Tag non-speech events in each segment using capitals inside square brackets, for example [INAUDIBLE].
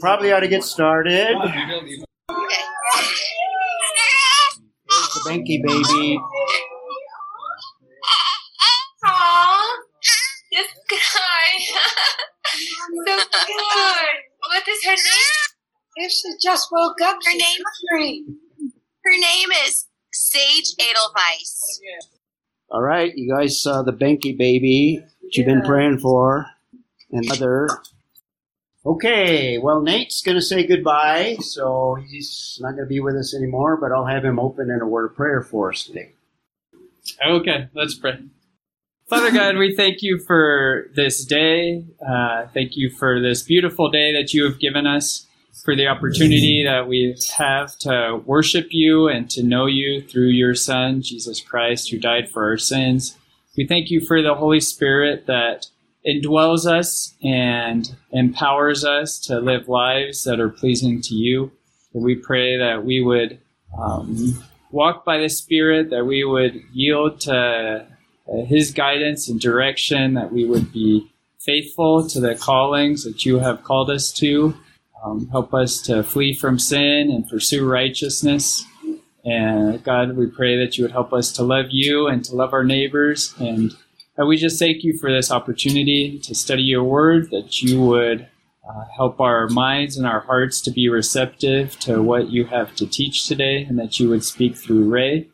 Probably ought to get started. Okay. There's the Benky baby. Aww. This guy. [LAUGHS] so good. What is her name? If she just woke up, Her name? hungry. Her name is Sage Edelweiss. All right, you guys saw the Benky baby that you've been praying for, and mother. Okay, well, Nate's going to say goodbye, so he's not going to be with us anymore, but I'll have him open in a word of prayer for us today. Okay, let's pray. Father God, we thank you for this day. Uh, thank you for this beautiful day that you have given us, for the opportunity that we have to worship you and to know you through your Son, Jesus Christ, who died for our sins. We thank you for the Holy Spirit that indwells us and empowers us to live lives that are pleasing to you. And we pray that we would um, walk by the Spirit, that we would yield to uh, His guidance and direction, that we would be faithful to the callings that you have called us to. Um, help us to flee from sin and pursue righteousness. And God, we pray that you would help us to love you and to love our neighbors. And uh, we just thank you for this opportunity to study your word, that you would uh, help our minds and our hearts to be receptive to what you have to teach today, and that you would speak through Ray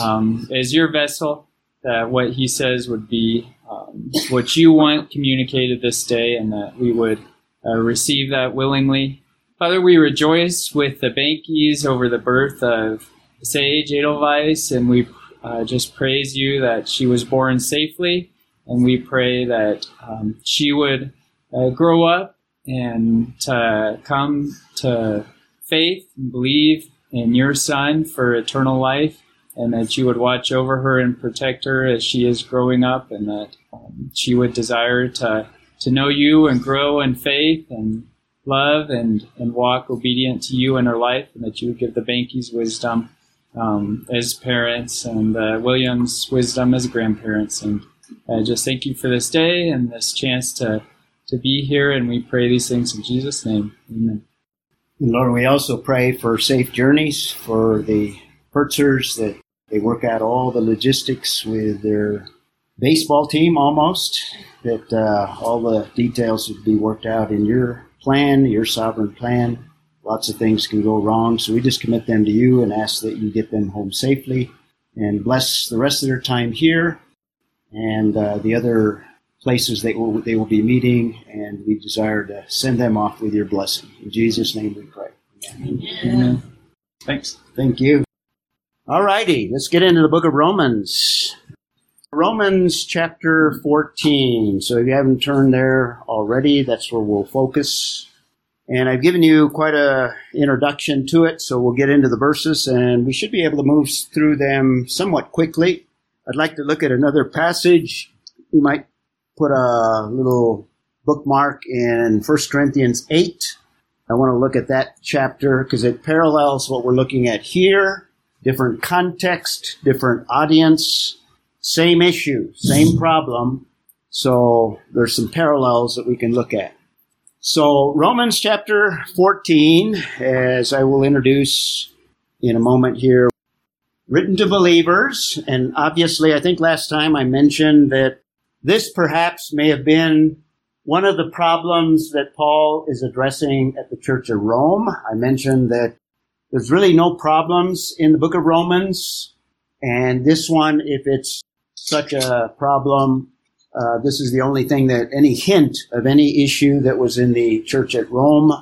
um, as your vessel, that what he says would be um, what you want communicated this day, and that we would uh, receive that willingly. Father, we rejoice with the Bankies over the birth of Sage Edelweiss, and we uh, just praise you that she was born safely, and we pray that um, she would uh, grow up and to come to faith and believe in your Son for eternal life, and that you would watch over her and protect her as she is growing up, and that um, she would desire to to know you and grow in faith and love and, and walk obedient to you in her life, and that you would give the Bankies wisdom um, as parents and uh, Williams wisdom as grandparents. And uh, just thank you for this day and this chance to, to be here, and we pray these things in Jesus' name. Amen. Lord, we also pray for safe journeys for the Hertzers that they work out all the logistics with their baseball team almost, that uh, all the details would be worked out in your plan, your sovereign plan. Lots of things can go wrong, so we just commit them to you and ask that you get them home safely and bless the rest of their time here and uh, the other places they will, they will be meeting, and we desire to send them off with your blessing. In Jesus' name we pray. Amen. Amen. Thanks. Thank you. All righty, let's get into the book of Romans. Romans chapter 14. So if you haven't turned there already, that's where we'll focus. And I've given you quite a introduction to it, so we'll get into the verses and we should be able to move through them somewhat quickly. I'd like to look at another passage. You might put a little bookmark in 1 Corinthians 8. I want to look at that chapter because it parallels what we're looking at here. Different context, different audience, same issue, same problem. So there's some parallels that we can look at. So Romans chapter 14, as I will introduce in a moment here, written to believers. And obviously, I think last time I mentioned that this perhaps may have been one of the problems that Paul is addressing at the church of Rome. I mentioned that there's really no problems in the book of Romans. And this one, if it's such a problem, uh, this is the only thing that any hint of any issue that was in the church at Rome.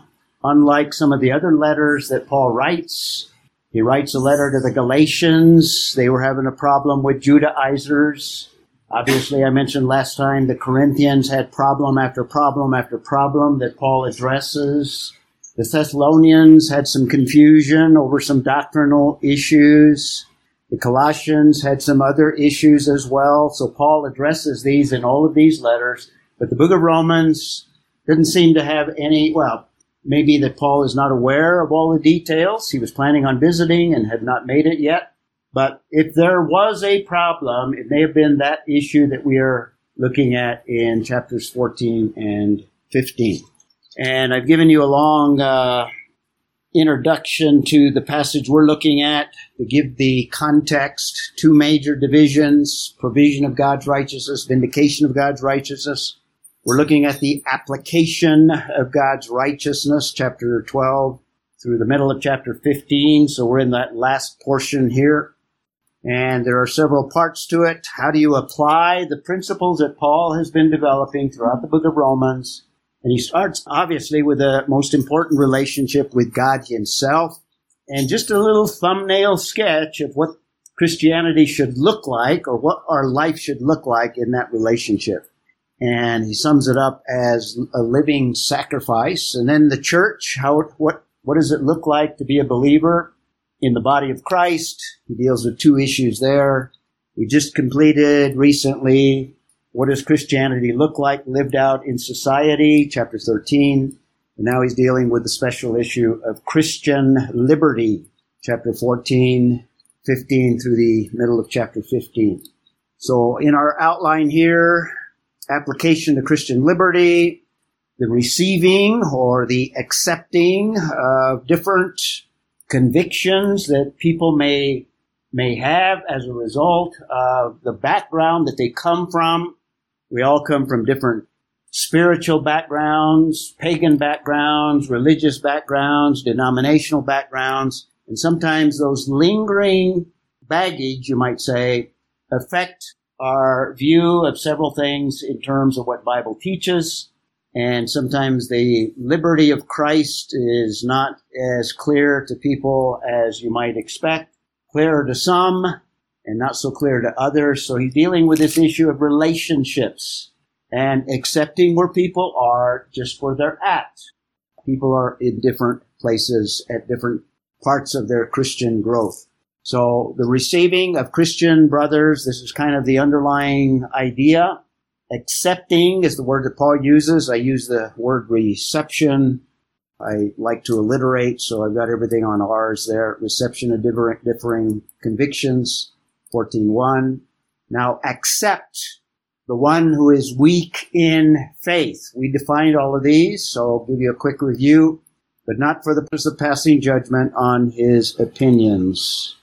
Unlike some of the other letters that Paul writes, he writes a letter to the Galatians. They were having a problem with Judaizers. Obviously, I mentioned last time the Corinthians had problem after problem after problem that Paul addresses. The Thessalonians had some confusion over some doctrinal issues. The Colossians had some other issues as well. So Paul addresses these in all of these letters. But the book of Romans didn't seem to have any, well, maybe that Paul is not aware of all the details. He was planning on visiting and had not made it yet. But if there was a problem, it may have been that issue that we are looking at in chapters 14 and 15. And I've given you a long uh, introduction to the passage we're looking at to give the context. Two major divisions provision of God's righteousness, vindication of God's righteousness. We're looking at the application of God's righteousness, chapter 12 through the middle of chapter 15. So we're in that last portion here. And there are several parts to it. How do you apply the principles that Paul has been developing throughout the book of Romans? And he starts obviously with the most important relationship with God himself and just a little thumbnail sketch of what Christianity should look like or what our life should look like in that relationship. And he sums it up as a living sacrifice. And then the church, how, what, what does it look like to be a believer? in the body of Christ. He deals with two issues there. We just completed recently what does Christianity look like lived out in society, chapter 13. And now he's dealing with the special issue of Christian liberty, chapter 14, 15 through the middle of chapter 15. So in our outline here, application to Christian liberty, the receiving or the accepting of different convictions that people may may have as a result of the background that they come from. We all come from different spiritual backgrounds, pagan backgrounds, religious backgrounds, denominational backgrounds, and sometimes those lingering baggage, you might say, affect our view of several things in terms of what Bible teaches and sometimes the liberty of Christ is not as clear to people as you might expect, clearer to some and not so clear to others. So he's dealing with this issue of relationships and accepting where people are just where they're at. People are in different places at different parts of their Christian growth. So the receiving of Christian brothers, this is kind of the underlying idea Accepting is the word that Paul uses. I use the word reception. I like to alliterate, so I've got everything on R's there. Reception of differing, differing convictions, 14.1. Now accept the one who is weak in faith. We defined all of these, so I'll give you a quick review, but not for the purpose of passing judgment on his opinions.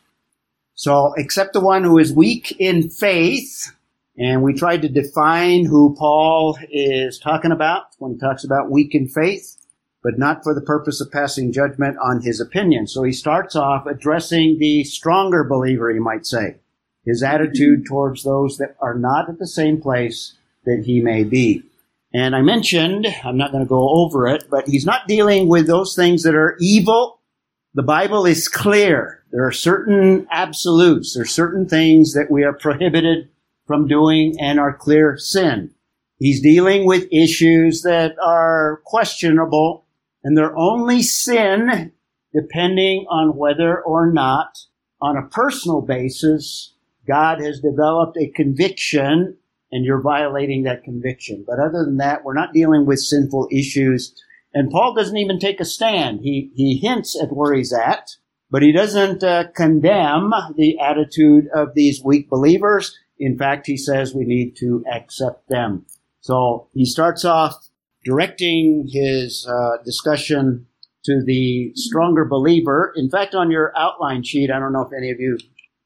So accept the one who is weak in faith and we tried to define who Paul is talking about when he talks about weak in faith, but not for the purpose of passing judgment on his opinion. So he starts off addressing the stronger believer, you might say, his attitude towards those that are not at the same place that he may be. And I mentioned, I'm not going to go over it, but he's not dealing with those things that are evil. The Bible is clear. There are certain absolutes. There are certain things that we are prohibited from doing and are clear sin. He's dealing with issues that are questionable and they're only sin depending on whether or not on a personal basis God has developed a conviction and you're violating that conviction. But other than that, we're not dealing with sinful issues. And Paul doesn't even take a stand. He, he hints at where he's at, but he doesn't uh, condemn the attitude of these weak believers. In fact, he says we need to accept them. So he starts off directing his uh, discussion to the stronger believer. In fact, on your outline sheet, I don't know if any of you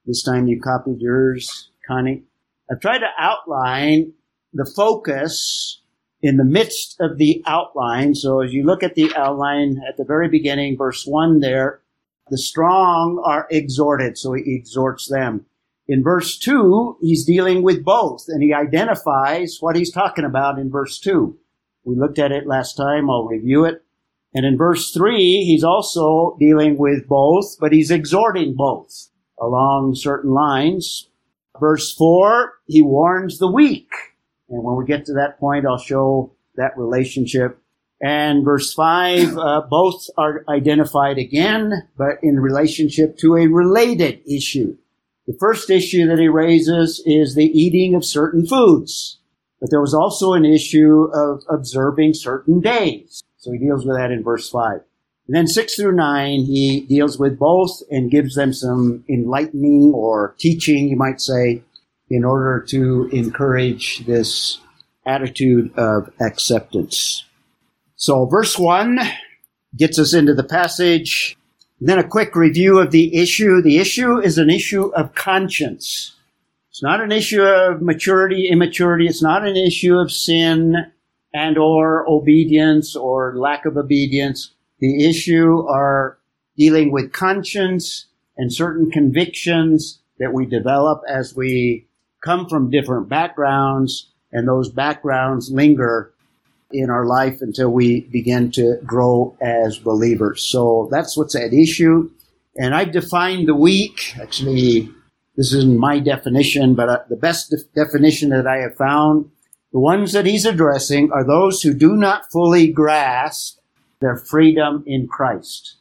this time you copied yours, Connie. I've tried to outline the focus in the midst of the outline. So as you look at the outline at the very beginning, verse one there, the strong are exhorted. So he exhorts them. In verse 2, he's dealing with both, and he identifies what he's talking about in verse 2. We looked at it last time, I'll review it. And in verse 3, he's also dealing with both, but he's exhorting both along certain lines. Verse 4, he warns the weak. And when we get to that point, I'll show that relationship. And verse 5, uh, both are identified again, but in relationship to a related issue. The first issue that he raises is the eating of certain foods. But there was also an issue of observing certain days. So he deals with that in verse 5. And then 6 through 9, he deals with both and gives them some enlightening or teaching, you might say, in order to encourage this attitude of acceptance. So verse one gets us into the passage. Then a quick review of the issue. The issue is an issue of conscience. It's not an issue of maturity, immaturity. It's not an issue of sin and or obedience or lack of obedience. The issue are dealing with conscience and certain convictions that we develop as we come from different backgrounds and those backgrounds linger in our life until we begin to grow as believers. So that's what's at issue. And I've defined the weak. Actually, this isn't my definition, but uh, the best de- definition that I have found, the ones that he's addressing are those who do not fully grasp their freedom in Christ.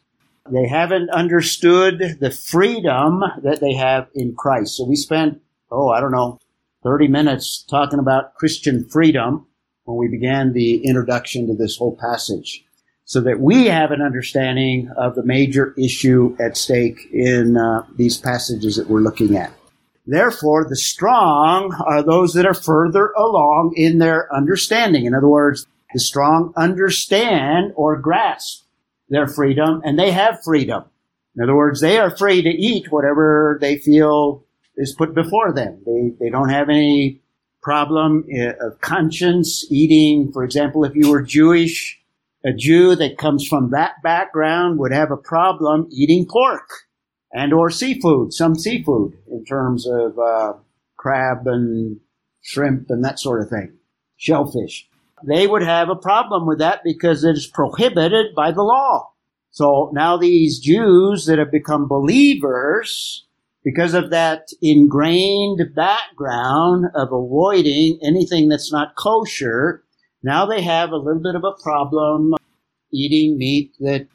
They haven't understood the freedom that they have in Christ. So we spent, oh, I don't know, 30 minutes talking about Christian freedom when we began the introduction to this whole passage so that we have an understanding of the major issue at stake in uh, these passages that we're looking at. Therefore, the strong are those that are further along in their understanding. In other words, the strong understand or grasp their freedom and they have freedom. In other words, they are free to eat whatever they feel is put before them. They, they don't have any problem eh, of conscience eating. For example, if you were Jewish, a Jew that comes from that background would have a problem eating pork and or seafood, some seafood in terms of uh, crab and shrimp and that sort of thing, shellfish they would have a problem with that because it is prohibited by the law. So now these Jews that have become believers, because of that ingrained background of avoiding anything that's not kosher, now they have a little bit of a problem eating meat that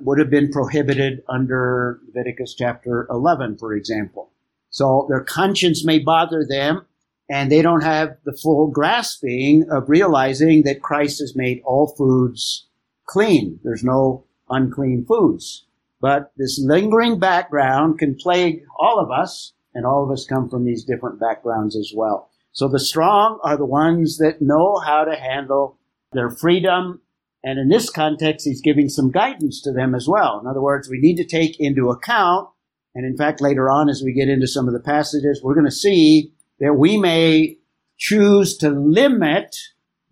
would have been prohibited under Leviticus chapter 11, for example. So their conscience may bother them, and they don't have the full grasping of realizing that Christ has made all foods clean. There's no unclean foods. But this lingering background can plague all of us, and all of us come from these different backgrounds as well. So the strong are the ones that know how to handle their freedom. And in this context, he's giving some guidance to them as well. In other words, we need to take into account, and in fact, later on, as we get into some of the passages, we're going to see that we may choose to limit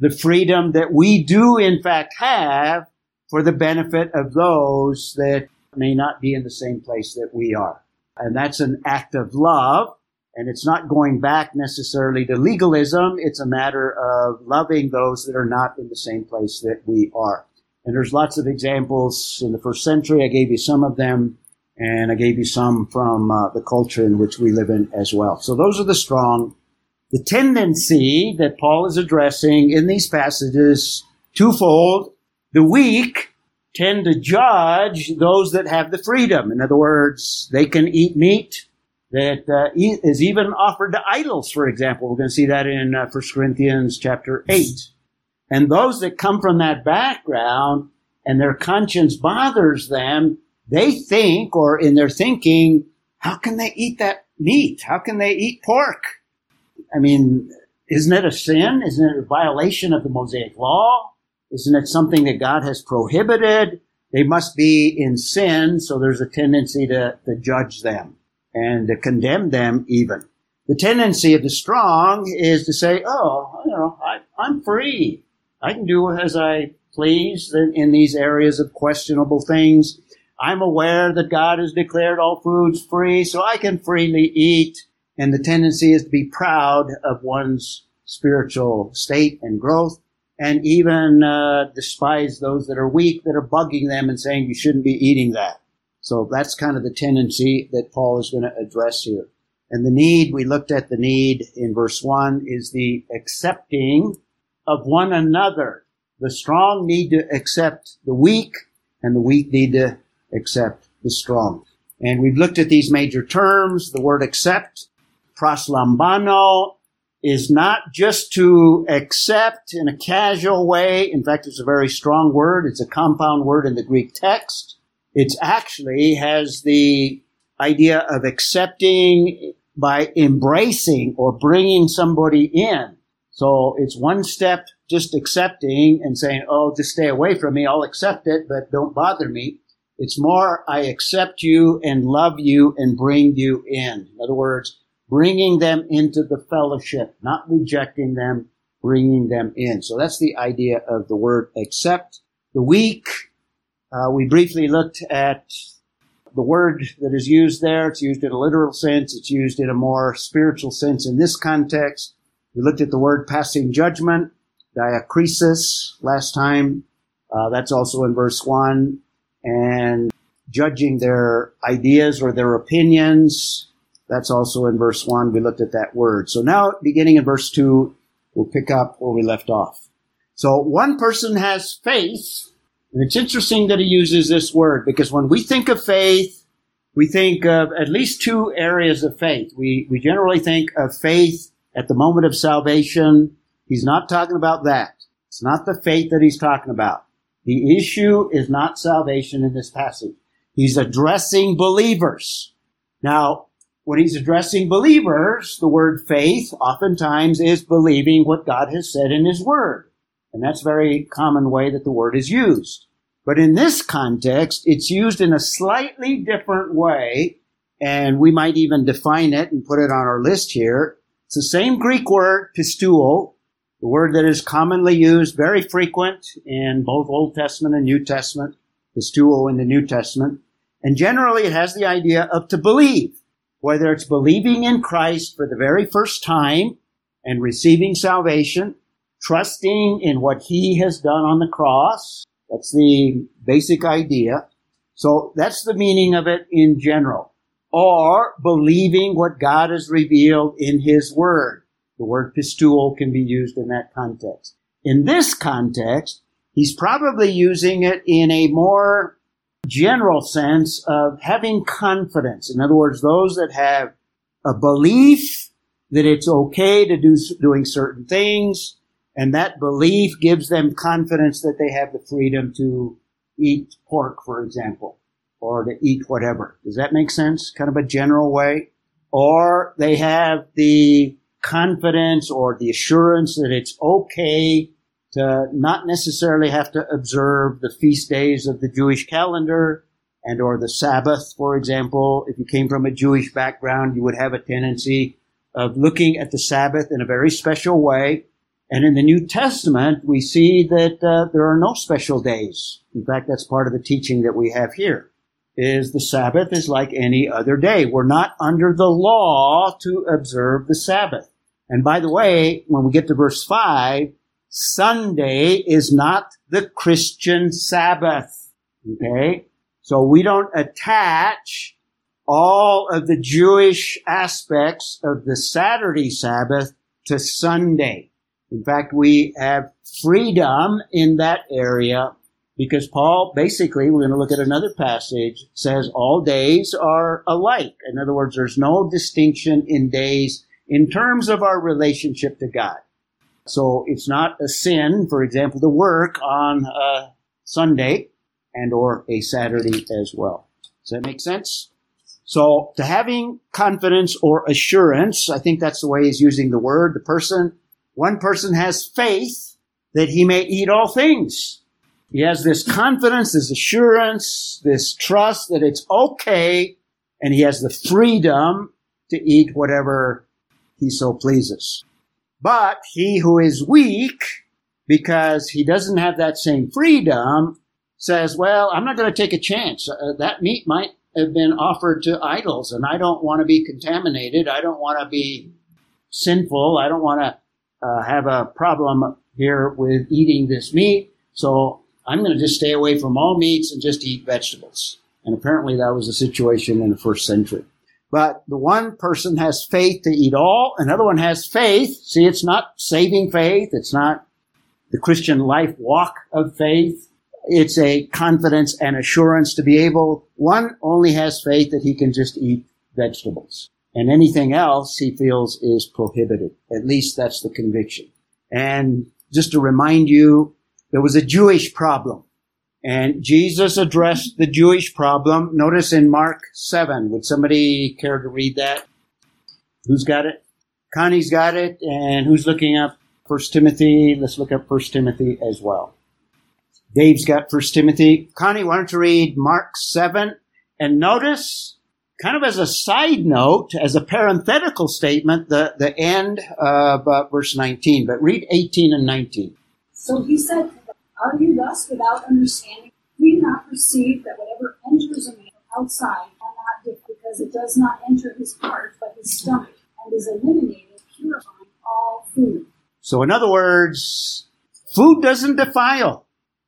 the freedom that we do in fact have for the benefit of those that may not be in the same place that we are. And that's an act of love. And it's not going back necessarily to legalism. It's a matter of loving those that are not in the same place that we are. And there's lots of examples in the first century. I gave you some of them and I gave you some from uh, the culture in which we live in as well. So those are the strong. The tendency that Paul is addressing in these passages, twofold. The weak tend to judge those that have the freedom. In other words, they can eat meat that uh, is even offered to idols, for example. We're going to see that in uh, 1 Corinthians chapter 8. And those that come from that background and their conscience bothers them, they think, or in their thinking, how can they eat that meat? How can they eat pork? I mean, isn't it a sin? Isn't it a violation of the Mosaic law? Isn't it something that God has prohibited? They must be in sin, so there's a tendency to, to judge them and to condemn them even. The tendency of the strong is to say, oh, you know, I, I'm free. I can do as I please in, in these areas of questionable things. I'm aware that God has declared all foods free, so I can freely eat. And the tendency is to be proud of one's spiritual state and growth, and even uh, despise those that are weak, that are bugging them and saying you shouldn't be eating that. So that's kind of the tendency that Paul is going to address here. And the need, we looked at the need in verse 1, is the accepting of one another. The strong need to accept the weak, and the weak need to accept the strong. And we've looked at these major terms. The word accept, proslambano, is not just to accept in a casual way. In fact, it's a very strong word. It's a compound word in the Greek text. It actually has the idea of accepting by embracing or bringing somebody in. So it's one step just accepting and saying, oh, just stay away from me. I'll accept it, but don't bother me. It's more, I accept you and love you and bring you in. In other words, bringing them into the fellowship, not rejecting them, bringing them in. So that's the idea of the word accept. The weak, uh, we briefly looked at the word that is used there. It's used in a literal sense. It's used in a more spiritual sense in this context. We looked at the word passing judgment, diakrisis, last time. Uh, that's also in verse 1. And judging their ideas or their opinions. That's also in verse 1. We looked at that word. So now, beginning in verse 2, we'll pick up where we left off. So one person has faith and it's interesting that he uses this word because when we think of faith, we think of at least two areas of faith. We, we generally think of faith at the moment of salvation. He's not talking about that. It's not the faith that he's talking about. The issue is not salvation in this passage. He's addressing believers. Now, when he's addressing believers, the word faith oftentimes is believing what God has said in his word. And that's a very common way that the word is used. But in this context, it's used in a slightly different way, and we might even define it and put it on our list here. It's the same Greek word, pisteuo, the word that is commonly used, very frequent in both Old Testament and New Testament, is pisteuo in the New Testament. And generally it has the idea of to believe, whether it's believing in Christ for the very first time and receiving salvation, trusting in what he has done on the cross. That's the basic idea. So that's the meaning of it in general. Or believing what God has revealed in his word. The word pisteuo can be used in that context. In this context, he's probably using it in a more general sense of having confidence. In other words, those that have a belief that it's okay to do doing certain things, and that belief gives them confidence that they have the freedom to eat pork, for example, or to eat whatever. Does that make sense? Kind of a general way. Or they have the confidence or the assurance that it's okay to not necessarily have to observe the feast days of the Jewish calendar and or the Sabbath, for example. If you came from a Jewish background, you would have a tendency of looking at the Sabbath in a very special way and in the New Testament, we see that uh, there are no special days. In fact, that's part of the teaching that we have here. Is the Sabbath is like any other day. We're not under the law to observe the Sabbath. And by the way, when we get to verse 5, Sunday is not the Christian Sabbath. Okay? So we don't attach all of the Jewish aspects of the Saturday Sabbath to Sunday. In fact, we have freedom in that area because Paul basically, we're going to look at another passage, says all days are alike. In other words, there's no distinction in days in terms of our relationship to God. So it's not a sin, for example, to work on a Sunday and or a Saturday as well. Does that make sense? So to having confidence or assurance, I think that's the way he's using the word. The person one person has faith that he may eat all things. He has this confidence, this assurance, this trust that it's okay, and he has the freedom to eat whatever he so pleases. But he who is weak, because he doesn't have that same freedom, says, well, I'm not going to take a chance. Uh, that meat might have been offered to idols, and I don't want to be contaminated. I don't want to be sinful. I don't want to uh, have a problem here with eating this meat, so I'm going to just stay away from all meats and just eat vegetables. And apparently that was the situation in the first century. But the one person has faith to eat all, another one has faith. See, it's not saving faith. It's not the Christian life walk of faith. It's a confidence and assurance to be able, one only has faith that he can just eat vegetables and anything else he feels is prohibited. At least that's the conviction. And just to remind you, there was a Jewish problem. And Jesus addressed the Jewish problem. Notice in Mark 7. Would somebody care to read that? Who's got it? Connie's got it. And who's looking up First Timothy. Let's look up First Timothy as well. Dave's got First Timothy. Connie, why don't you read Mark 7? And notice, kind of as a side note, as a parenthetical statement, the, the end of uh, verse 19. But read 18 and 19. So he said Are you thus without understanding? You not perceive that whatever enters a man outside cannot dip because it does not enter his heart but his stomach and is eliminated, purifying all food? So in other words, food doesn't defile.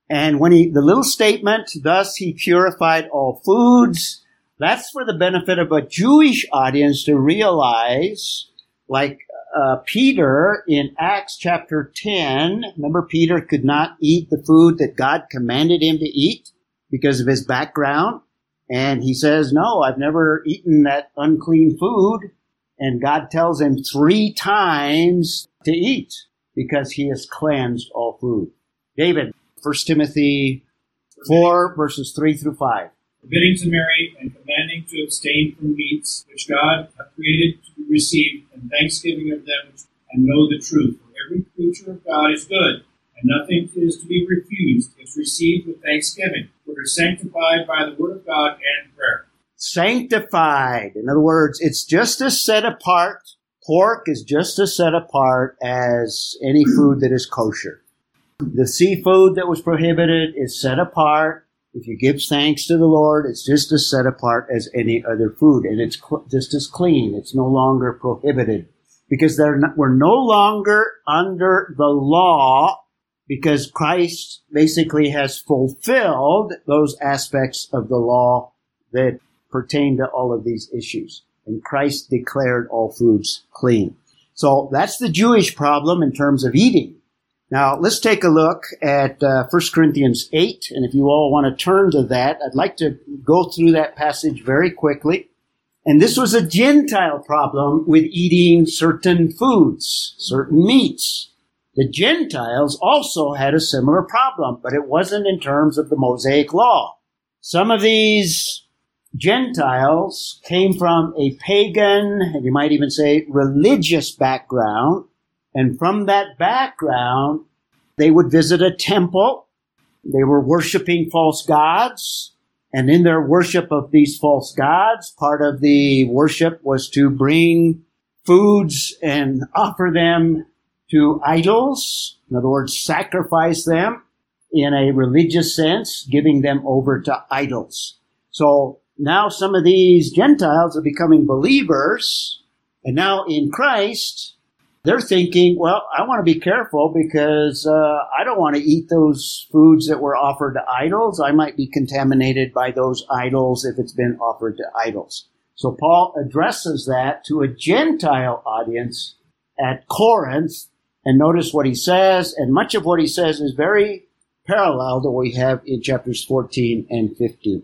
And when he, the little statement, thus he purified all foods, that's for the benefit of a Jewish audience to realize, like uh, Peter in Acts chapter 10, remember Peter could not eat the food that God commanded him to eat because of his background. And he says, no, I've never eaten that unclean food. And God tells him three times to eat because he has cleansed all food. David, 1 Timothy 4 verses 3 through 5. Forbidding to marry and commanding to abstain from meats which God hath created received, and thanksgiving of them and know the truth. For every creature of God is good, and nothing is to be refused if received with thanksgiving, it is sanctified by the word of God and prayer. Sanctified. In other words, it's just as set apart. Pork is just as set apart as any food that is kosher. The seafood that was prohibited is set apart. If you give thanks to the Lord, it's just as set apart as any other food, and it's cl- just as clean. It's no longer prohibited because not, we're no longer under the law because Christ basically has fulfilled those aspects of the law that pertain to all of these issues. And Christ declared all foods clean. So that's the Jewish problem in terms of eating. Now, let's take a look at uh, 1 Corinthians 8, and if you all want to turn to that, I'd like to go through that passage very quickly. And this was a Gentile problem with eating certain foods, certain meats. The Gentiles also had a similar problem, but it wasn't in terms of the Mosaic law. Some of these Gentiles came from a pagan, and you might even say religious background, and from that background, they would visit a temple. They were worshiping false gods. And in their worship of these false gods, part of the worship was to bring foods and offer them to idols. In other words, sacrifice them in a religious sense, giving them over to idols. So now some of these Gentiles are becoming believers. And now in Christ, they're thinking, well, I want to be careful because uh, I don't want to eat those foods that were offered to idols. I might be contaminated by those idols if it's been offered to idols. So Paul addresses that to a Gentile audience at Corinth. And notice what he says, and much of what he says is very parallel to what we have in chapters 14 and 15.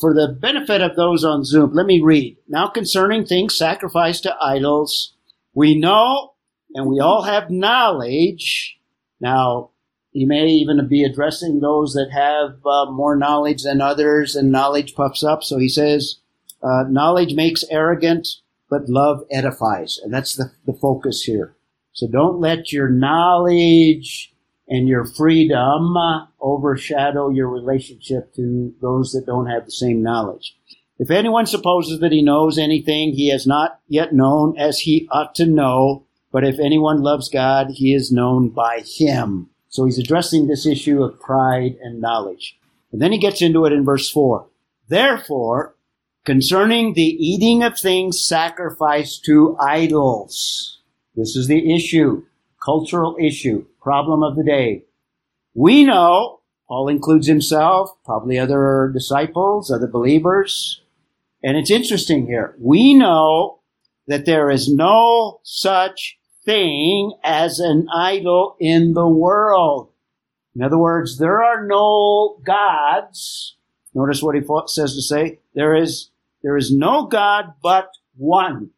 For the benefit of those on Zoom, let me read. Now concerning things sacrificed to idols, we know and we all have knowledge. Now, he may even be addressing those that have uh, more knowledge than others, and knowledge puffs up. So he says, uh, knowledge makes arrogant, but love edifies. And that's the, the focus here. So don't let your knowledge and your freedom overshadow your relationship to those that don't have the same knowledge. If anyone supposes that he knows anything he has not yet known as he ought to know, but if anyone loves God, he is known by him. So he's addressing this issue of pride and knowledge. And then he gets into it in verse 4. Therefore, concerning the eating of things sacrificed to idols, this is the issue, cultural issue, problem of the day. We know, Paul includes himself, probably other disciples, other believers, and it's interesting here. We know that there is no such thing as an idol in the world. In other words, there are no gods. Notice what he says to say. There is, there is no God but one.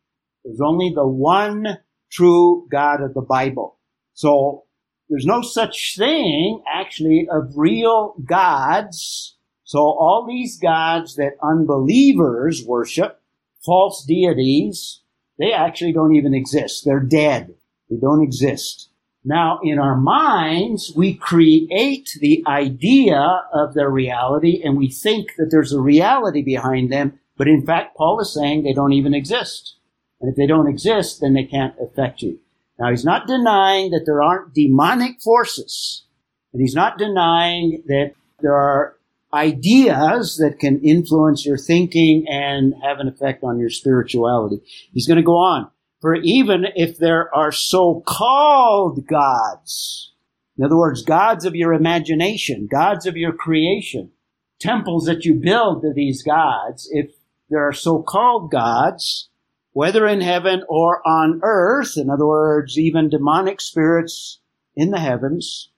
There's only the one true God of the Bible. So there's no such thing actually of real gods. So all these gods that unbelievers worship, false deities, they actually don't even exist. They're dead. They don't exist. Now, in our minds, we create the idea of their reality and we think that there's a reality behind them, but in fact, Paul is saying they don't even exist. And if they don't exist, then they can't affect you. Now, he's not denying that there aren't demonic forces, and he's not denying that there are ideas that can influence your thinking and have an effect on your spirituality. He's going to go on. For even if there are so-called gods, in other words, gods of your imagination, gods of your creation, temples that you build to these gods, if there are so-called gods, whether in heaven or on earth, in other words, even demonic spirits in the heavens,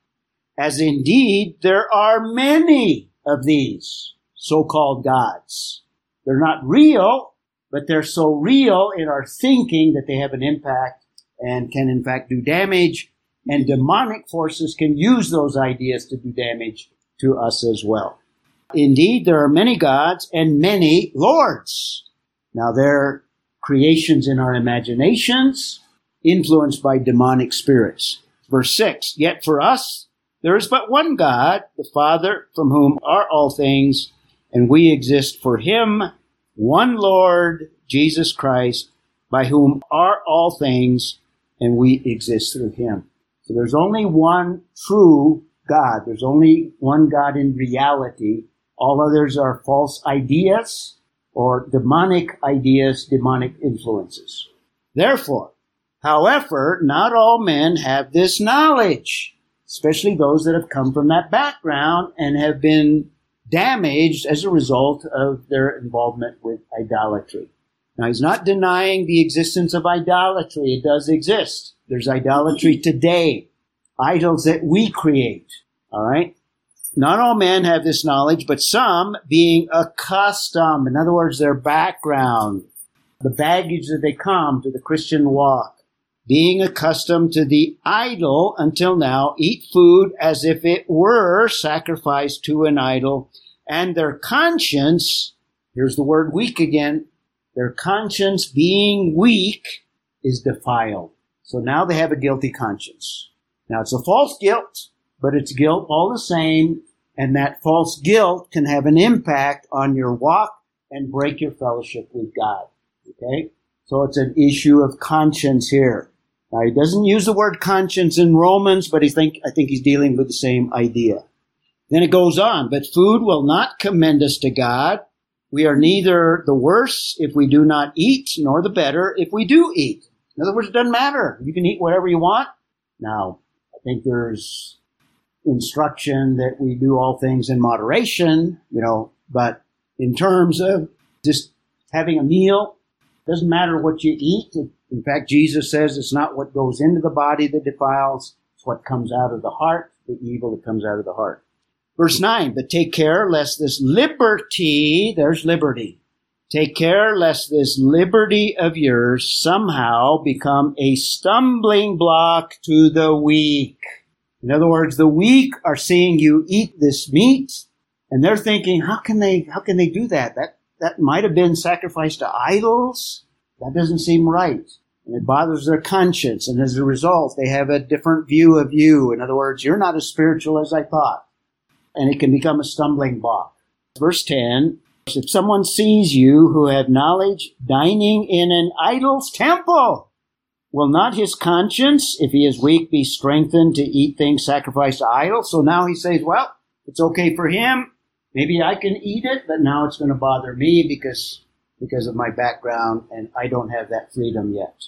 as indeed there are many of these so-called gods. They're not real, but they're so real in our thinking that they have an impact and can in fact do damage and demonic forces can use those ideas to do damage to us as well. Indeed, there are many gods and many lords. Now they're creations in our imaginations, influenced by demonic spirits. Verse 6, Yet for us, there is but one God, the Father, from whom are all things, and we exist for him, one Lord, Jesus Christ, by whom are all things, and we exist through him. So there's only one true God. There's only one God in reality. All others are false ideas or demonic ideas, demonic influences. Therefore, however, not all men have this knowledge especially those that have come from that background and have been damaged as a result of their involvement with idolatry. Now, he's not denying the existence of idolatry. It does exist. There's idolatry today. Idols that we create. All right? Not all men have this knowledge, but some being accustomed. In other words, their background, the baggage that they come to the Christian walk being accustomed to the idol until now, eat food as if it were sacrificed to an idol, and their conscience, here's the word weak again, their conscience being weak is defiled. So now they have a guilty conscience. Now it's a false guilt, but it's guilt all the same, and that false guilt can have an impact on your walk and break your fellowship with God. Okay? So it's an issue of conscience here. Now, he doesn't use the word conscience in Romans, but he think, I think he's dealing with the same idea. Then it goes on, but food will not commend us to God. We are neither the worse if we do not eat, nor the better if we do eat. In other words, it doesn't matter. You can eat whatever you want. Now, I think there's instruction that we do all things in moderation, you know, but in terms of just having a meal, doesn't matter what you eat. In fact, Jesus says it's not what goes into the body that defiles, it's what comes out of the heart, the evil that comes out of the heart. Verse 9, but take care lest this liberty, there's liberty, take care lest this liberty of yours somehow become a stumbling block to the weak. In other words, the weak are seeing you eat this meat and they're thinking, how can they, how can they do that? That, that might have been sacrificed to idols. That doesn't seem right and it bothers their conscience. And as a result, they have a different view of you. In other words, you're not as spiritual as I thought. And it can become a stumbling block. Verse 10 If someone sees you who have knowledge dining in an idol's temple, will not his conscience, if he is weak, be strengthened to eat things sacrificed to idols? So now he says, well, it's okay for him. Maybe I can eat it, but now it's going to bother me because because of my background, and I don't have that freedom yet.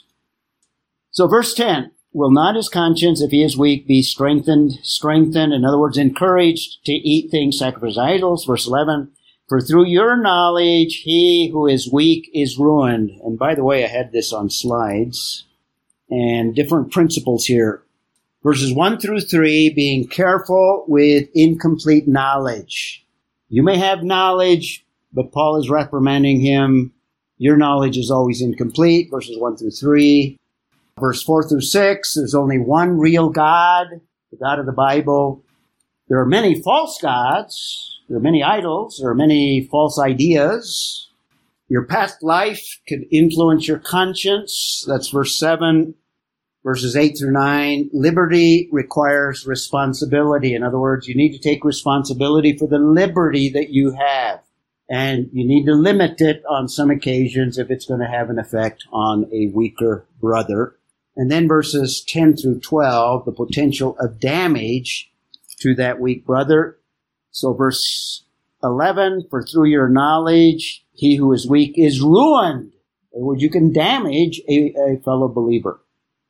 So verse 10, will not his conscience, if he is weak, be strengthened, strengthened, in other words, encouraged to eat things sacrificed to idols? Verse 11, for through your knowledge, he who is weak is ruined. And by the way, I had this on slides and different principles here. Verses 1 through 3, being careful with incomplete knowledge. You may have knowledge, but Paul is reprimanding him. Your knowledge is always incomplete, verses 1 through 3. Verse 4 through 6, there's only one real God, the God of the Bible. There are many false gods. There are many idols. There are many false ideas. Your past life could influence your conscience. That's verse 7. Verses 8 through 9, liberty requires responsibility. In other words, you need to take responsibility for the liberty that you have. And you need to limit it on some occasions if it's going to have an effect on a weaker brother. And then verses 10 through 12, the potential of damage to that weak brother. So verse 11, for through your knowledge, he who is weak is ruined. In other words, you can damage a, a fellow believer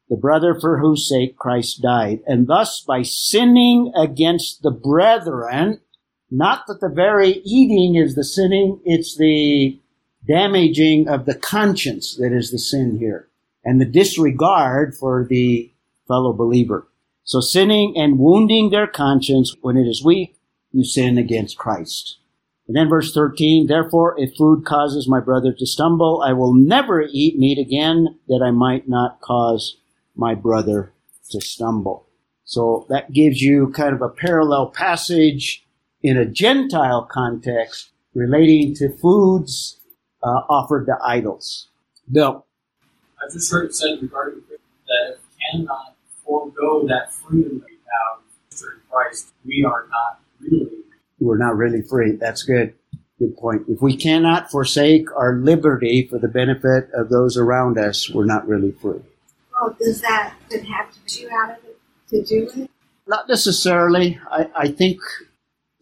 the brother for whose sake Christ died. And thus, by sinning against the brethren, not that the very eating is the sinning, it's the damaging of the conscience that is the sin here, and the disregard for the fellow believer. So sinning and wounding their conscience when it is weak, you sin against Christ. And then verse 13, therefore, if food causes my brother to stumble, I will never eat meat again that I might not cause my brother to stumble. So that gives you kind of a parallel passage in a Gentile context relating to foods uh, offered to idols. Bill. I've just heard it said regarding that if we cannot forego that freedom that we have through Christ, we are not really. We're not really free. That's good. Good point. If we cannot forsake our liberty for the benefit of those around us, we're not really free. Well, does that then have to do out of it to do it? Not necessarily. I, I think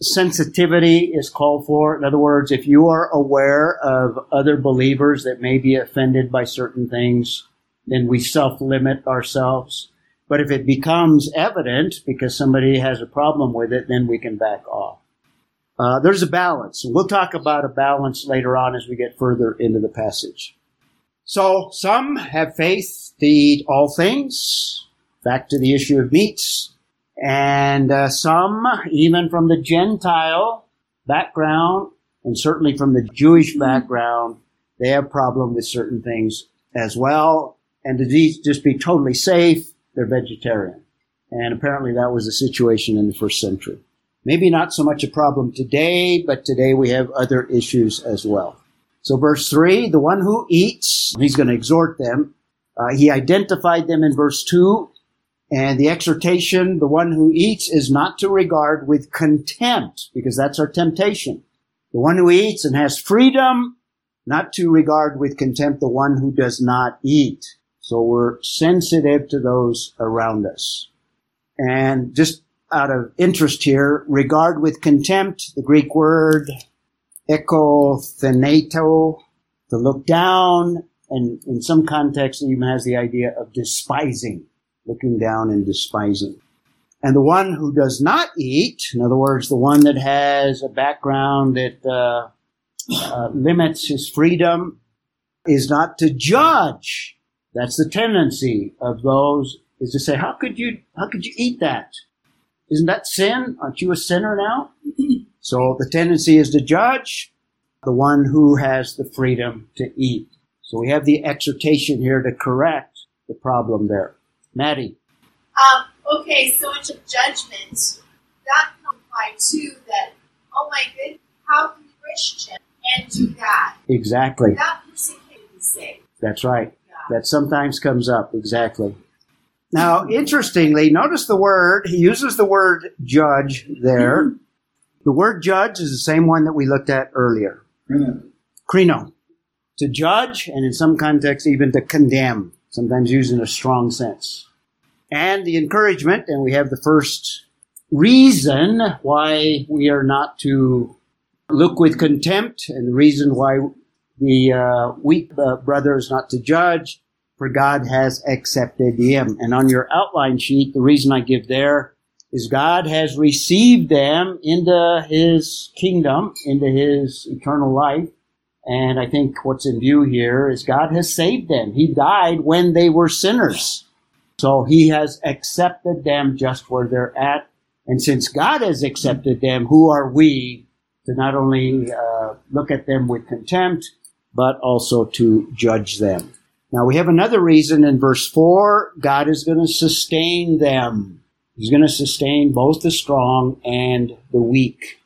sensitivity is called for. In other words, if you are aware of other believers that may be offended by certain things, then we self limit ourselves. But if it becomes evident because somebody has a problem with it, then we can back off. Uh, there's a balance. We'll talk about a balance later on as we get further into the passage. So some have faith to eat all things. Back to the issue of meats. And uh, some, even from the Gentile background, and certainly from the Jewish background, they have problem with certain things as well. And to just be totally safe, they're vegetarian. And apparently that was the situation in the first century. Maybe not so much a problem today, but today we have other issues as well. So verse 3, the one who eats, he's going to exhort them. Uh, he identified them in verse 2. And the exhortation, the one who eats, is not to regard with contempt, because that's our temptation. The one who eats and has freedom, not to regard with contempt the one who does not eat. So we're sensitive to those around us. And just out of interest here, regard with contempt, the Greek word exoutheneito, to look down, and in some contexts even has the idea of despising, looking down and despising. And the one who does not eat, in other words, the one that has a background that uh, uh, limits his freedom, is not to judge. That's the tendency of those is to say, how could you, how could you eat that? Isn't that sin? Aren't you a sinner now? [CLEARS THROAT] So the tendency is to judge the one who has the freedom to eat. So we have the exhortation here to correct the problem there. Maddie. Um, okay, so much of judgment, that can apply too that, oh my goodness, how can a Christian and do that? Exactly. That person can be saved. That's right. Yeah. That sometimes comes up. Exactly. Now, interestingly, notice the word, he uses the word judge there. The word judge is the same one that we looked at earlier. Krino. To judge, and in some contexts, even to condemn, sometimes used in a strong sense. And the encouragement, and we have the first reason why we are not to look with contempt, and the reason why the uh, weak uh, brother is not to judge, for God has accepted him. And on your outline sheet, the reason I give there is God has received them into his kingdom, into his eternal life. And I think what's in view here is God has saved them. He died when they were sinners. So he has accepted them just where they're at. And since God has accepted them, who are we to not only uh, look at them with contempt, but also to judge them? Now we have another reason in verse 4 God is going to sustain them. He's going to sustain both the strong and the weak.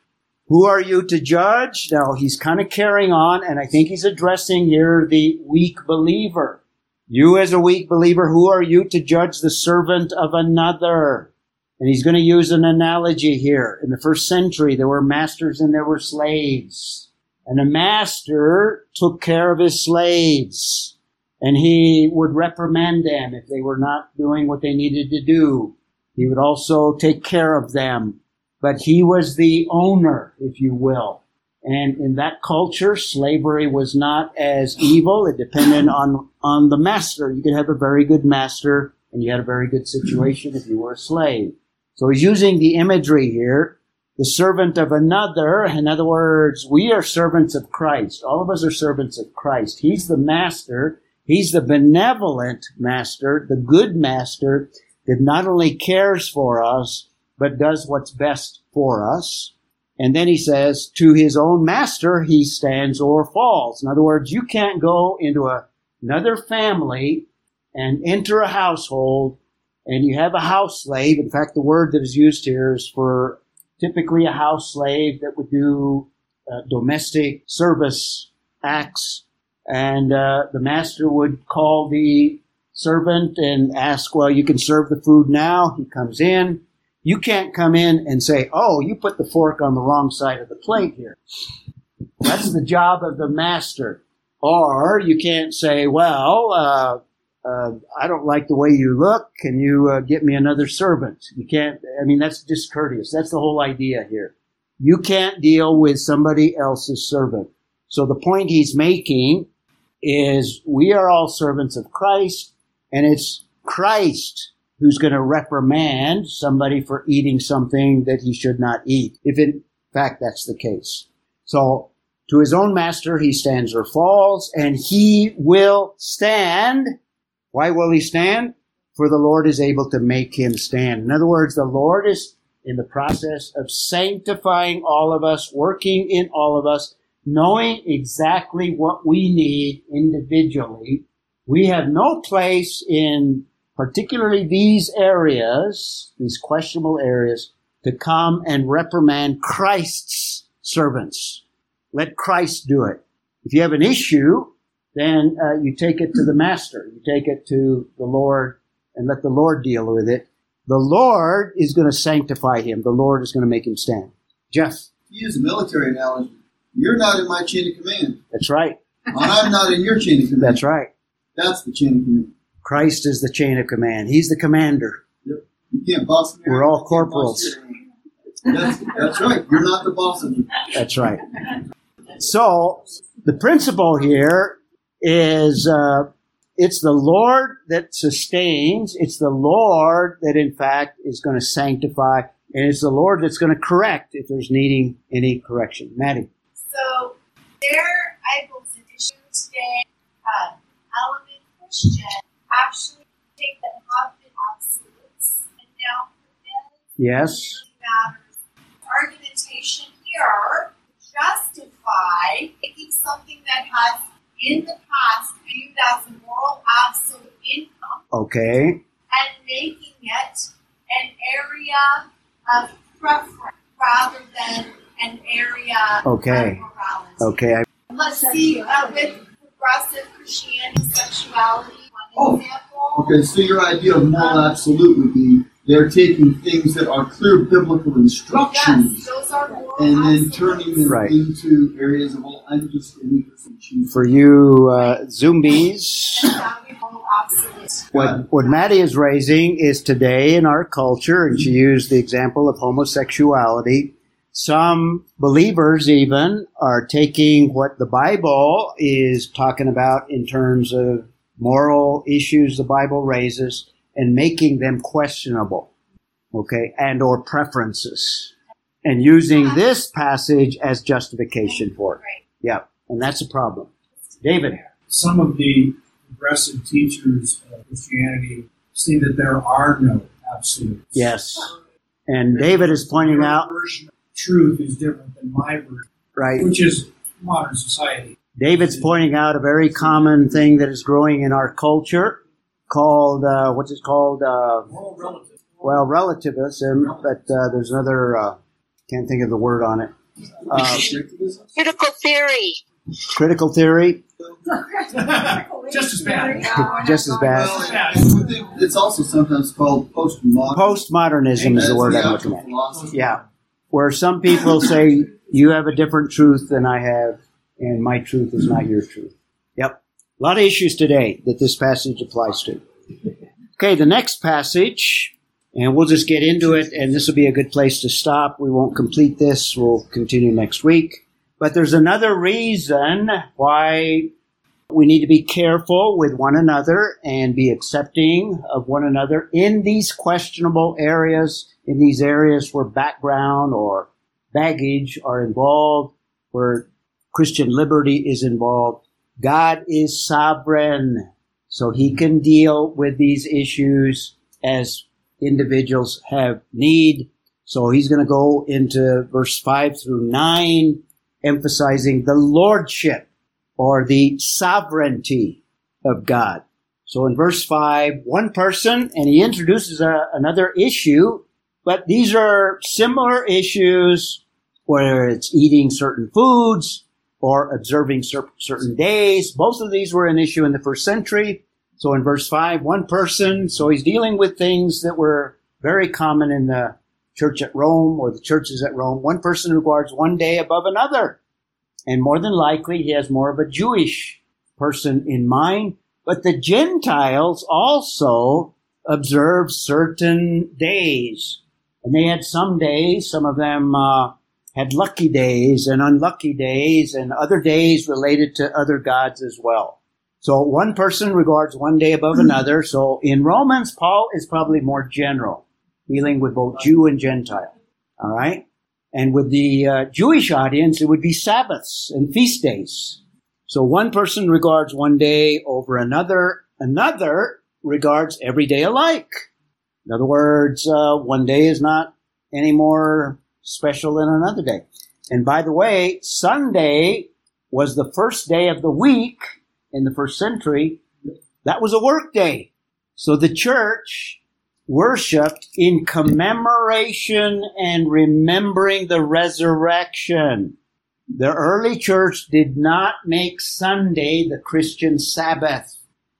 Who are you to judge? Now he's kind of carrying on, and I think he's addressing here the weak believer. You as a weak believer, who are you to judge the servant of another? And he's going to use an analogy here. In the first century, there were masters and there were slaves. And a master took care of his slaves. And he would reprimand them if they were not doing what they needed to do. He would also take care of them. But he was the owner, if you will. And in that culture, slavery was not as evil. It depended on, on the master. You could have a very good master and you had a very good situation if you were a slave. So he's using the imagery here. The servant of another. In other words, we are servants of Christ. All of us are servants of Christ. He's the master. He's the benevolent master, the good master that not only cares for us, but does what's best for us. And then he says, to his own master, he stands or falls. In other words, you can't go into a, another family and enter a household and you have a house slave. In fact, the word that is used here is for typically a house slave that would do uh, domestic service acts. And uh, the master would call the servant and ask, well, you can serve the food now. He comes in. You can't come in and say, oh, you put the fork on the wrong side of the plate here. That's the job of the master. Or you can't say, well, uh, uh, I don't like the way you look. Can you uh, get me another servant? You can't, I mean, that's discourteous. That's the whole idea here. You can't deal with somebody else's servant. So the point he's making is we are all servants of Christ and it's Christ who's going to reprimand somebody for eating something that he should not eat, if in fact that's the case. So to his own master he stands or falls, and he will stand. Why will he stand? For the Lord is able to make him stand. In other words, the Lord is in the process of sanctifying all of us, working in all of us, knowing exactly what we need individually. We have no place in particularly these areas, these questionable areas, to come and reprimand Christ's servants. Let Christ do it. If you have an issue, then uh, you take it to the master. You take it to the Lord and let the Lord deal with it. The Lord is going to sanctify him. The Lord is going to make him stand. Jeff. Use a military analogy, you're not in my chain of command. That's right. I'm not in your chain of command. That's right. That's the chain of command. Christ is the chain of command. He's the commander. Yep. You can't boss me. We're all corporals. boss me around. That's, that's right. You're not the boss of me. That's right. So the principle here is uh, it's the Lord that sustains. It's the Lord that, in fact, is going to sanctify, and it's the Lord that's going to correct if there's needing any correction. Maddie. So there, I believe, an issue today. Uh, element Christian actually take the positive absolutes and now Yes. matters. Argumentation here justify taking something that has in the past viewed as a moral absolute income Okay. and making it an area of preference rather than an area Okay. of morality. Okay. I, Let's see, uh, with progressive Christianity, sexuality, Oh, one example. Okay, so your idea of moral absolute would be they're taking things that are clear biblical Yes, instructions those are moral and then absolutes. turning them Right. into areas of, well, I'm just an interesting choose. for you uh, zombies, That would be moral absolute. what what Maddie is raising is today in our culture, and she used the example of homosexuality. Some believers even are taking what the Bible is talking about in terms of moral issues the Bible raises and making them questionable, okay, and or preferences, and using this passage as justification for it. Right. Yeah, and that's a problem. David. Some of the progressive teachers of Christianity see that there are no absolutes. Yes. And David is pointing Your out, version of truth is different than my version, right? which is modern society. David's pointing out a very common thing that is growing in our culture called, uh, what's it called? Uh, well, relativism, but uh, there's another, uh, can't think of the word on it. Uh, Critical theory. critical theory. [LAUGHS] Just as bad. [LAUGHS] Just as bad. Well, I would think it's also sometimes called postmodern. Postmodernism is the word That's I'm looking at. Yeah. Where some people say you have a different truth than I have, and my truth is not your truth. Yep. A lot of issues today that this passage applies to. Okay, the next passage, and we'll just get into it, and this will be a good place to stop. We won't complete this. We'll continue next week. But there's another reason why we need to be careful with one another and be accepting of one another in these questionable areas, in these areas where background or baggage are involved, where Christian liberty is involved. God is sovereign, so he can deal with these issues as individuals have need. So he's going to go into verse 5 through 9, emphasizing the lordship or the sovereignty of God. So in verse 5, one person, and he introduces a, another issue, but these are similar issues where it's eating certain foods or observing cer- certain days. Both of these were an issue in the first century. So in verse 5, one person, so he's dealing with things that were very common in the church at Rome or the churches at Rome. One person regards one day above another. And more than likely, he has more of a Jewish person in mind. But the Gentiles also observe certain days. And they had some days, some of them uh, had lucky days and unlucky days, and other days related to other gods as well. So one person regards one day above another. So in Romans, Paul is probably more general, dealing with both Jew and Gentile. All right? And with the uh, Jewish audience, it would be Sabbaths and feast days. So one person regards one day over another. Another regards every day alike. In other words, uh, one day is not any more special than another day. And by the way, Sunday was the first day of the week in the first century. That was a work day. So the church worshiped in commemoration and remembering the resurrection. The early church did not make Sunday the Christian Sabbath.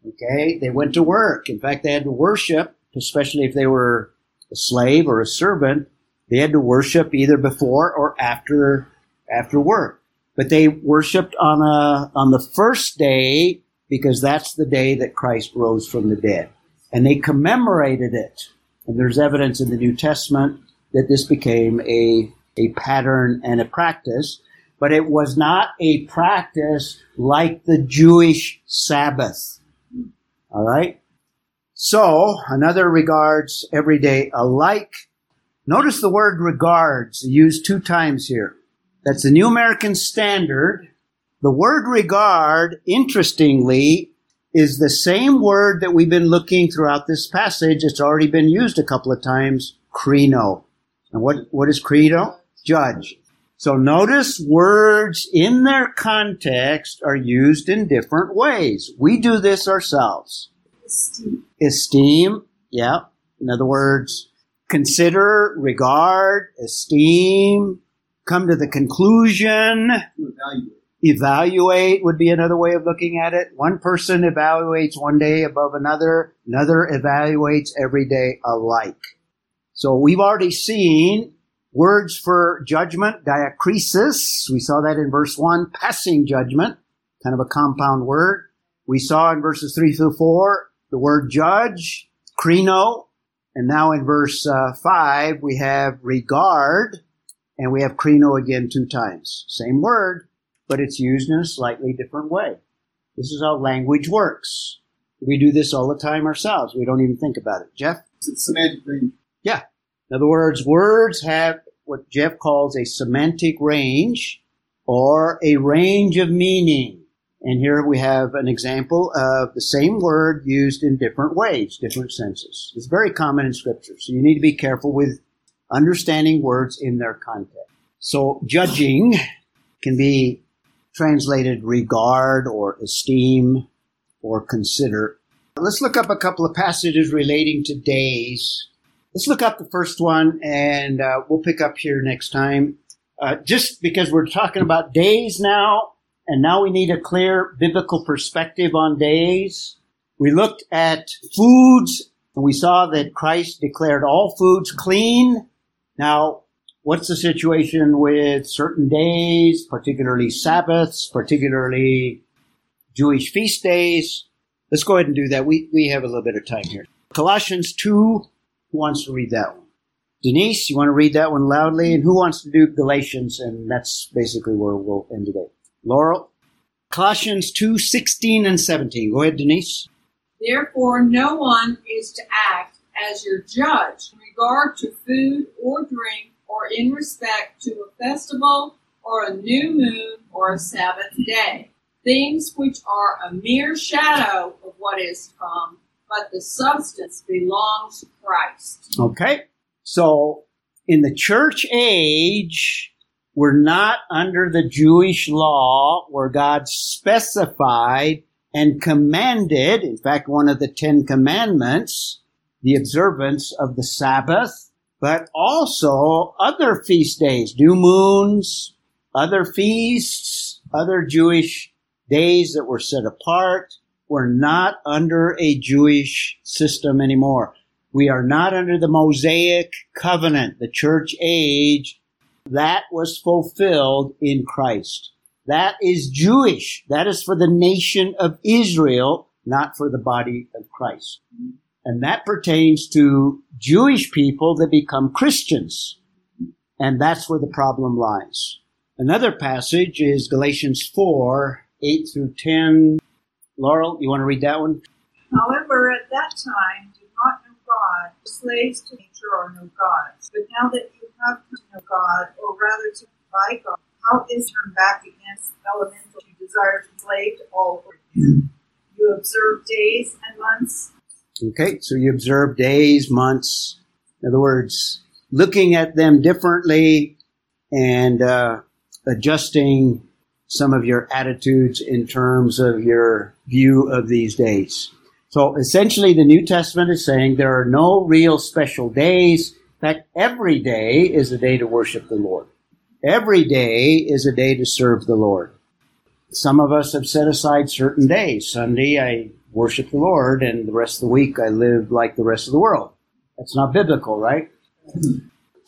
Okay? They went to work. In fact, they had to worship, especially if they were a slave or a servant. They had to worship either before or after, after work. But they worshiped on a, on the first day because that's the day that Christ rose from the dead. And they commemorated it. And there's evidence in the New Testament that this became a, a pattern and a practice, but it was not a practice like the Jewish Sabbath. All right? So, another regards every day alike. Notice the word regards used two times here. That's the New American Standard. The word regard, interestingly, is the same word that we've been looking throughout this passage. It's already been used a couple of times, krino. And what, what is credo? Judge. So notice words in their context are used in different ways. We do this ourselves. Esteem. Esteem, yeah. In other words, consider, regard, esteem, come to the conclusion, evaluate. evaluate would be another way of looking at it. One person evaluates one day above another, another evaluates every day alike. So we've already seen words for judgment, diakrisis. We saw that in verse 1, passing judgment, kind of a compound word. We saw in verses 3 through 4 the word judge, krino, and now in verse uh, 5 we have regard, and we have krino again two times. Same word, but it's used in a slightly different way. This is how language works. We do this all the time ourselves. We don't even think about it. Jeff? It's semantic range. Yeah. In other words, words have what Jeff calls a semantic range or a range of meaning. And here we have an example of the same word used in different ways, different senses. It's very common in scripture. So you need to be careful with understanding words in their context. So judging can be translated regard or esteem or consider. Let's look up a couple of passages relating to days. Let's look up the first one and uh, we'll pick up here next time. Uh, just because we're talking about days now, and now we need a clear biblical perspective on days. We looked at foods and we saw that Christ declared all foods clean. Now, what's the situation with certain days, particularly Sabbaths, particularly Jewish feast days? Let's go ahead and do that. We, we have a little bit of time here. Colossians 2, who wants to read that one? Denise, you want to read that one loudly? And who wants to do Galatians? And that's basically where we'll end today. Laurel? Colossians 2, 16 and 17. Go ahead, Denise. Therefore, no one is to act as your judge in regard to food or drink or in respect to a festival or a new moon or a Sabbath day, things which are a mere shadow of what is to come, but the substance belongs to Christ. Okay. So in the church age, we're not under the Jewish law where God specified and commanded, in fact, one of the Ten Commandments, the observance of the Sabbath, but also other feast days, new moons, other feasts, other Jewish days that were set apart. We're not under a Jewish system anymore. We are not under the Mosaic covenant, the church age. That was fulfilled in Christ. That is Jewish. That is for the nation of Israel, not for the body of Christ. And that pertains to Jewish people that become Christians. And that's where the problem lies. Another passage is Galatians 4, 8 through 10. Laurel, you want to read that one? However, at that time, do not know God, slaves to nature are no gods. But now that you to God, or rather to by God, how is turned back against elemental you desire to slave to all organs? You observe days and months. Okay, so you observe days, months. In other words, looking at them differently and uh, adjusting some of your attitudes in terms of your view of these days. So essentially, the New Testament is saying there are no real special days. In fact, every day is a day to worship the Lord. Every day is a day to serve the Lord. Some of us have set aside certain days. Sunday, I worship the Lord, and the rest of the week, I live like the rest of the world. That's not biblical, right?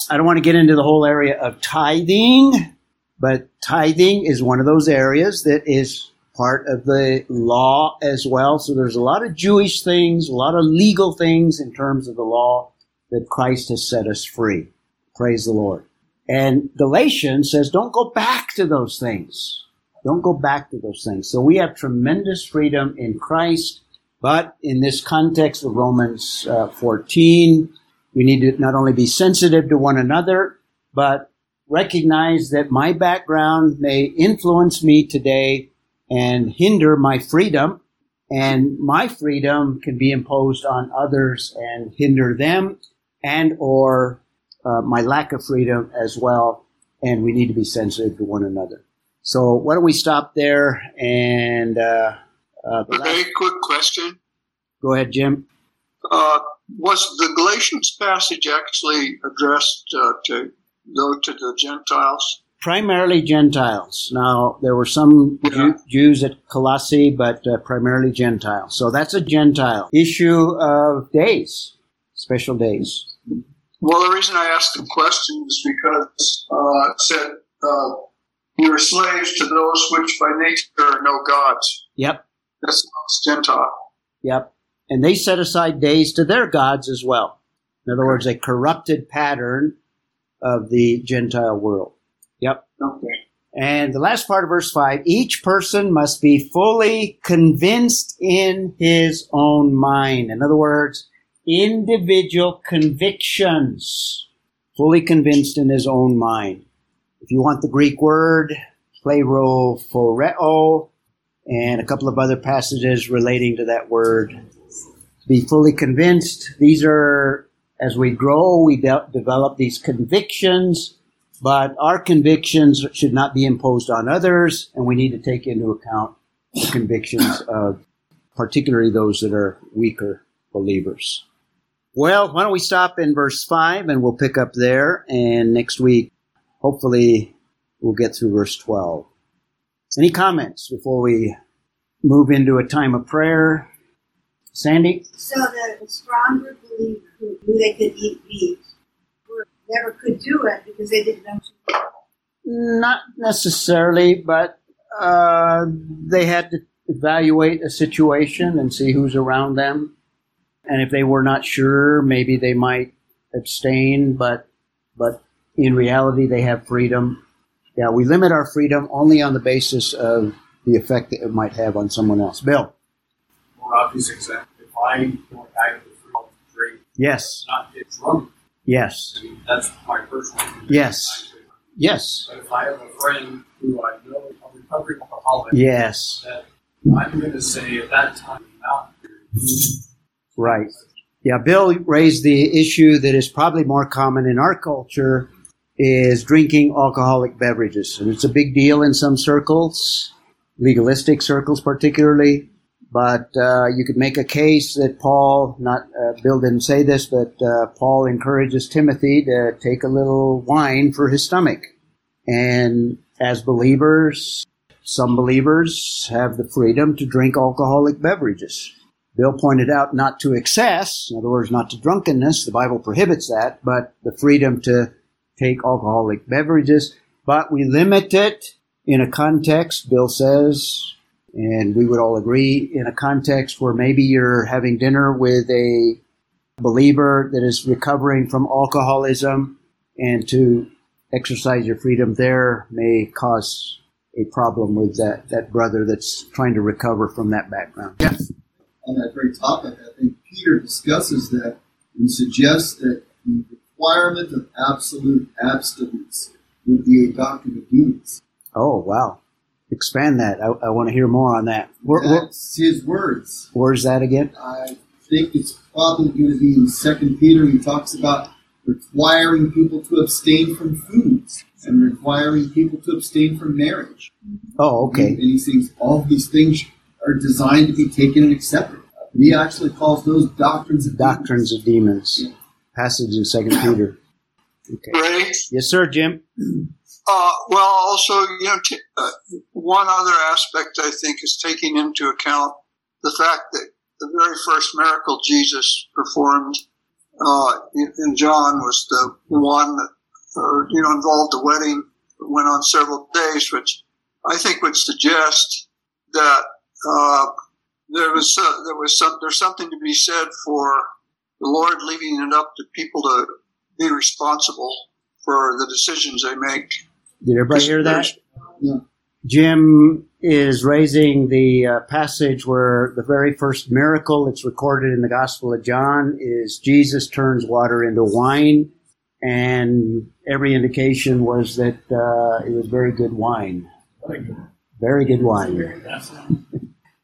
I don't want to get into the whole area of tithing, but tithing is one of those areas that is part of the law as well. So there's a lot of Jewish things, a lot of legal things in terms of the law that Christ has set us free. Praise the Lord. And Galatians says, don't go back to those things. Don't go back to those things. So we have tremendous freedom in Christ, but in this context of Romans uh, 14, we need to not only be sensitive to one another, but recognize that my background may influence me today and hinder my freedom, and my freedom can be imposed on others and hinder them, and or uh, my lack of freedom as well. And we need to be sensitive to one another. So why don't we stop there and uh, uh, the A very quick question. go ahead, Jim. Uh, was the Galatians passage actually addressed uh, to go to the Gentiles? Primarily Gentiles. Now there were some Jew, Jews at Colossae, but uh, primarily Gentiles. So that's a Gentile issue of days, special days. Well, the reason I asked the question is because uh, it said uh, you are slaves to those which by nature are no gods. Yep, That's not Gentile. yep. And they set aside days to their gods as well. In other words, a corrupted pattern of the Gentile world. Yep. Okay. And the last part of verse 5 each person must be fully convinced in his own mind. In other words, individual convictions. Fully convinced in his own mind. If you want the Greek word, plero and a couple of other passages relating to that word. Be fully convinced. These are, as we grow, we de- develop these convictions but our convictions should not be imposed on others, and we need to take into account the convictions of particularly those that are weaker believers. Well, why don't we stop in verse 5 and we'll pick up there, and next week, hopefully, we'll get through verse 12. Any comments before we move into a time of prayer? Sandy? So the stronger believers who knew they could eat meat never could do it because they didn't know. Not necessarily, but uh, they had to evaluate a situation and see who's around them. And if they were not sure, maybe they might abstain, but but in reality they have freedom. Yeah, we limit our freedom only on the basis of the effect that it might have on someone else. Bill. More obvious example. If I don't have the freedom to drink, Yes. not get drunk, Yes. I mean, that's my personal opinion. Yes. Yes. But if I have a friend who I know a recovering alcoholic, Yes. I'm going to say at that time, not Right. Yeah, Bill raised the issue that is probably more common in our culture is drinking alcoholic beverages. And it's a big deal in some circles, legalistic circles particularly. But uh, you could make a case that Paul, not uh, Bill didn't say this, but uh, Paul encourages Timothy to take a little wine for his stomach. And as believers, some believers have the freedom to drink alcoholic beverages. Bill pointed out not to excess, in other words, not to drunkenness. The Bible prohibits that, but the freedom to take alcoholic beverages. But we limit it in a context, Bill says, and we would all agree, in a context where maybe you're having dinner with a believer that is recovering from alcoholism, and to exercise your freedom there may cause a problem with that, that brother that's trying to recover from that background. Yes. On that very topic, I think Peter discusses that and suggests that the requirement of absolute abstinence would be a doctrine of demons. Oh, wow. Expand that. I, I want to hear more on that. Where, where, his words. where's that again? I think it's probably going to be in Second Peter. He talks about requiring people to abstain from foods and requiring people to abstain from marriage. Oh, okay. And he thinks all these things are designed to be taken and accepted. But he actually calls those doctrines of Doctrines of demons. Passage in Second Peter. Okay. Ray? Yes, sir, Jim. Uh, well, also, you know, t- uh, one other aspect I think is taking into account the fact that the very first miracle Jesus performed uh, in, in John was the one that, uh, you know, involved the wedding that went on several days, which I think would suggest that uh, there was uh, there was some there's something to be said for the Lord leaving it up to people to be responsible for the decisions they make. Did everybody hear that? Yeah. Jim is raising the uh, passage where the very first miracle that's recorded in the Gospel of John is Jesus turns water into wine, and every indication was that uh, it was very good wine. Very good wine.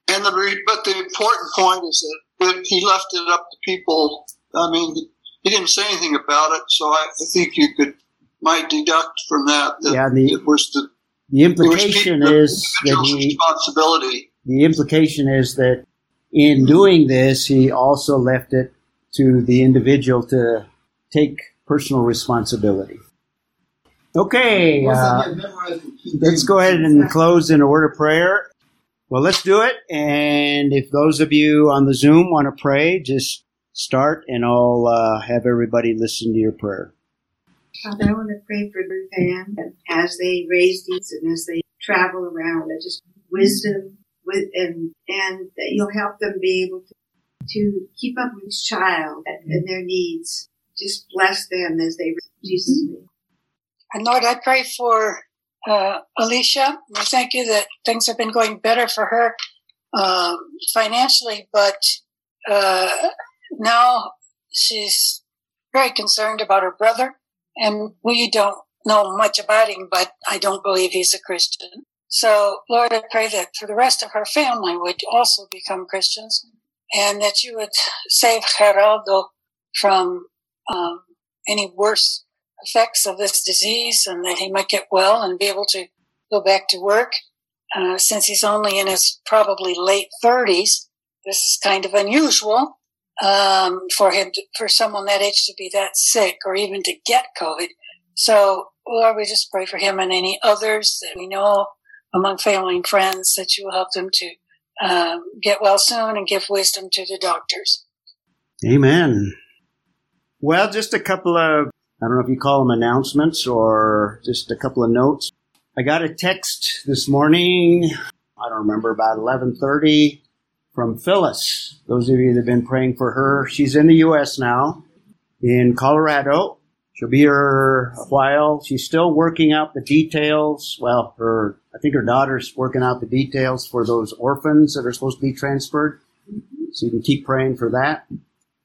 And the re- but the important point is that that he left it up to people. I mean, he didn't say anything about it, so I, I think you could might deduct from that that Yeah, the- it was the The implication is that individual's he responsibility. the implication is that in doing this, he also left it to the individual to take personal responsibility. Okay, uh, have memorized the key let's go ahead and close in a word of prayer. Well, let's do it. And if those of you on the Zoom want to pray, just start and I'll uh, have everybody listen to your prayer. Father, I want to pray for Ruth Ann and as they raise these and as they travel around, that just wisdom with and and that you'll help them be able to, to keep up with each child and, and their needs. Just bless them as they in Jesus' name. And Lord, I pray for uh, Alicia. We thank you that things have been going better for her uh, financially, but uh, now she's very concerned about her brother. And we don't know much about him, but I don't believe he's a Christian. So, Lord, I pray that for the rest of her family would also become Christians and that you would save Geraldo from um, any worse effects of this disease and that he might get well and be able to go back to work. Uh, since he's only in his probably late 30s, this is kind of unusual um, for him, to, for someone that age to be that sick or even to get COVID. So, Lord, we just pray for him and any others that we know among family and friends that you will help them to um, get well soon and give wisdom to the doctors. Amen. Well, just a couple of, I don't know if you call them announcements or just a couple of notes. I got a text this morning, I don't remember, about 1130 from Phyllis. Those of you that have been praying for her, she's in the U.S. now, in Colorado. She'll be here a while. She's still working out the details. Well, her, I think her daughter's working out the details for those orphans that are supposed to be transferred. So you can keep praying for that.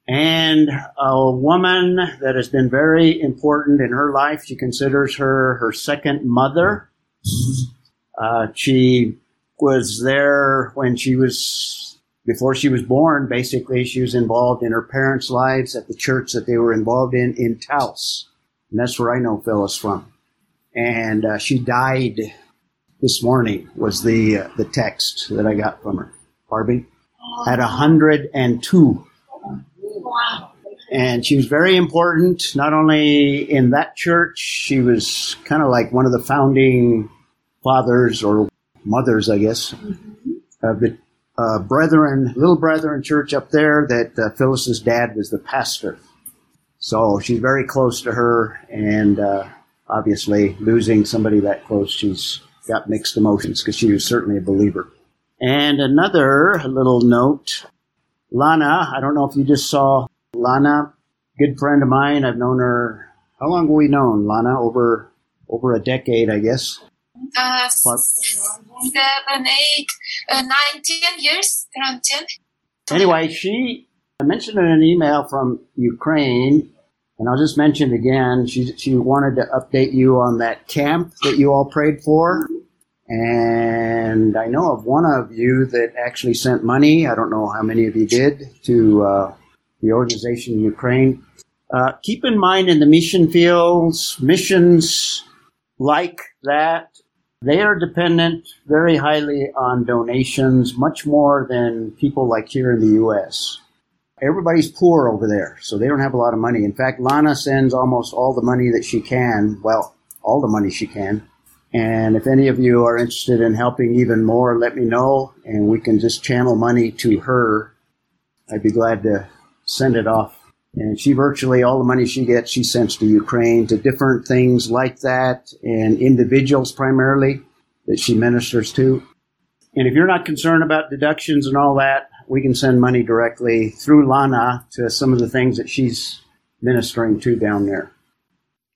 And a woman that has been very important in her life. She considers her her second mother. Uh, she was there when she was before she was born. Basically, she was involved in her parents' lives at the church that they were involved in in Taos, and that's where I know Phyllis from. And uh, she died this morning. Was the uh, the text that I got from her, Barbie, at hundred and two. And she was very important, not only in that church, she was kind of like one of the founding fathers or mothers, I guess, of the uh, Brethren, Little Brethren Church up there that uh, Phyllis's dad was the pastor. So she's very close to her, and uh, obviously losing somebody that close, she's got mixed emotions because she was certainly a believer. And another little note Lana, I don't know if you just saw Lana, good friend of mine. I've known her. How long have we known Lana? Over over a decade, I guess. Uh, seven, eight, uh, nine, ten years, around ten. Anyway, she I mentioned in an email from Ukraine, and I'll just mention it again. She she wanted to update you on that camp that you all prayed for. And I know of one of you that actually sent money. I don't know how many of you did to uh, the organization in Ukraine. Uh, keep in mind in the mission fields, missions like that, they are dependent very highly on donations, much more than people like here in the U.S. Everybody's poor over there, so they don't have a lot of money. In fact, Lana sends almost all the money that she can, well, all the money she can. And if any of you are interested in helping even more, let me know, and we can just channel money to her. I'd be glad to send it off. And she virtually all the money she gets, she sends to Ukraine to different things like that, and individuals primarily that she ministers to. And if you're not concerned about deductions and all that, we can send money directly through Lana to some of the things that she's ministering to down there.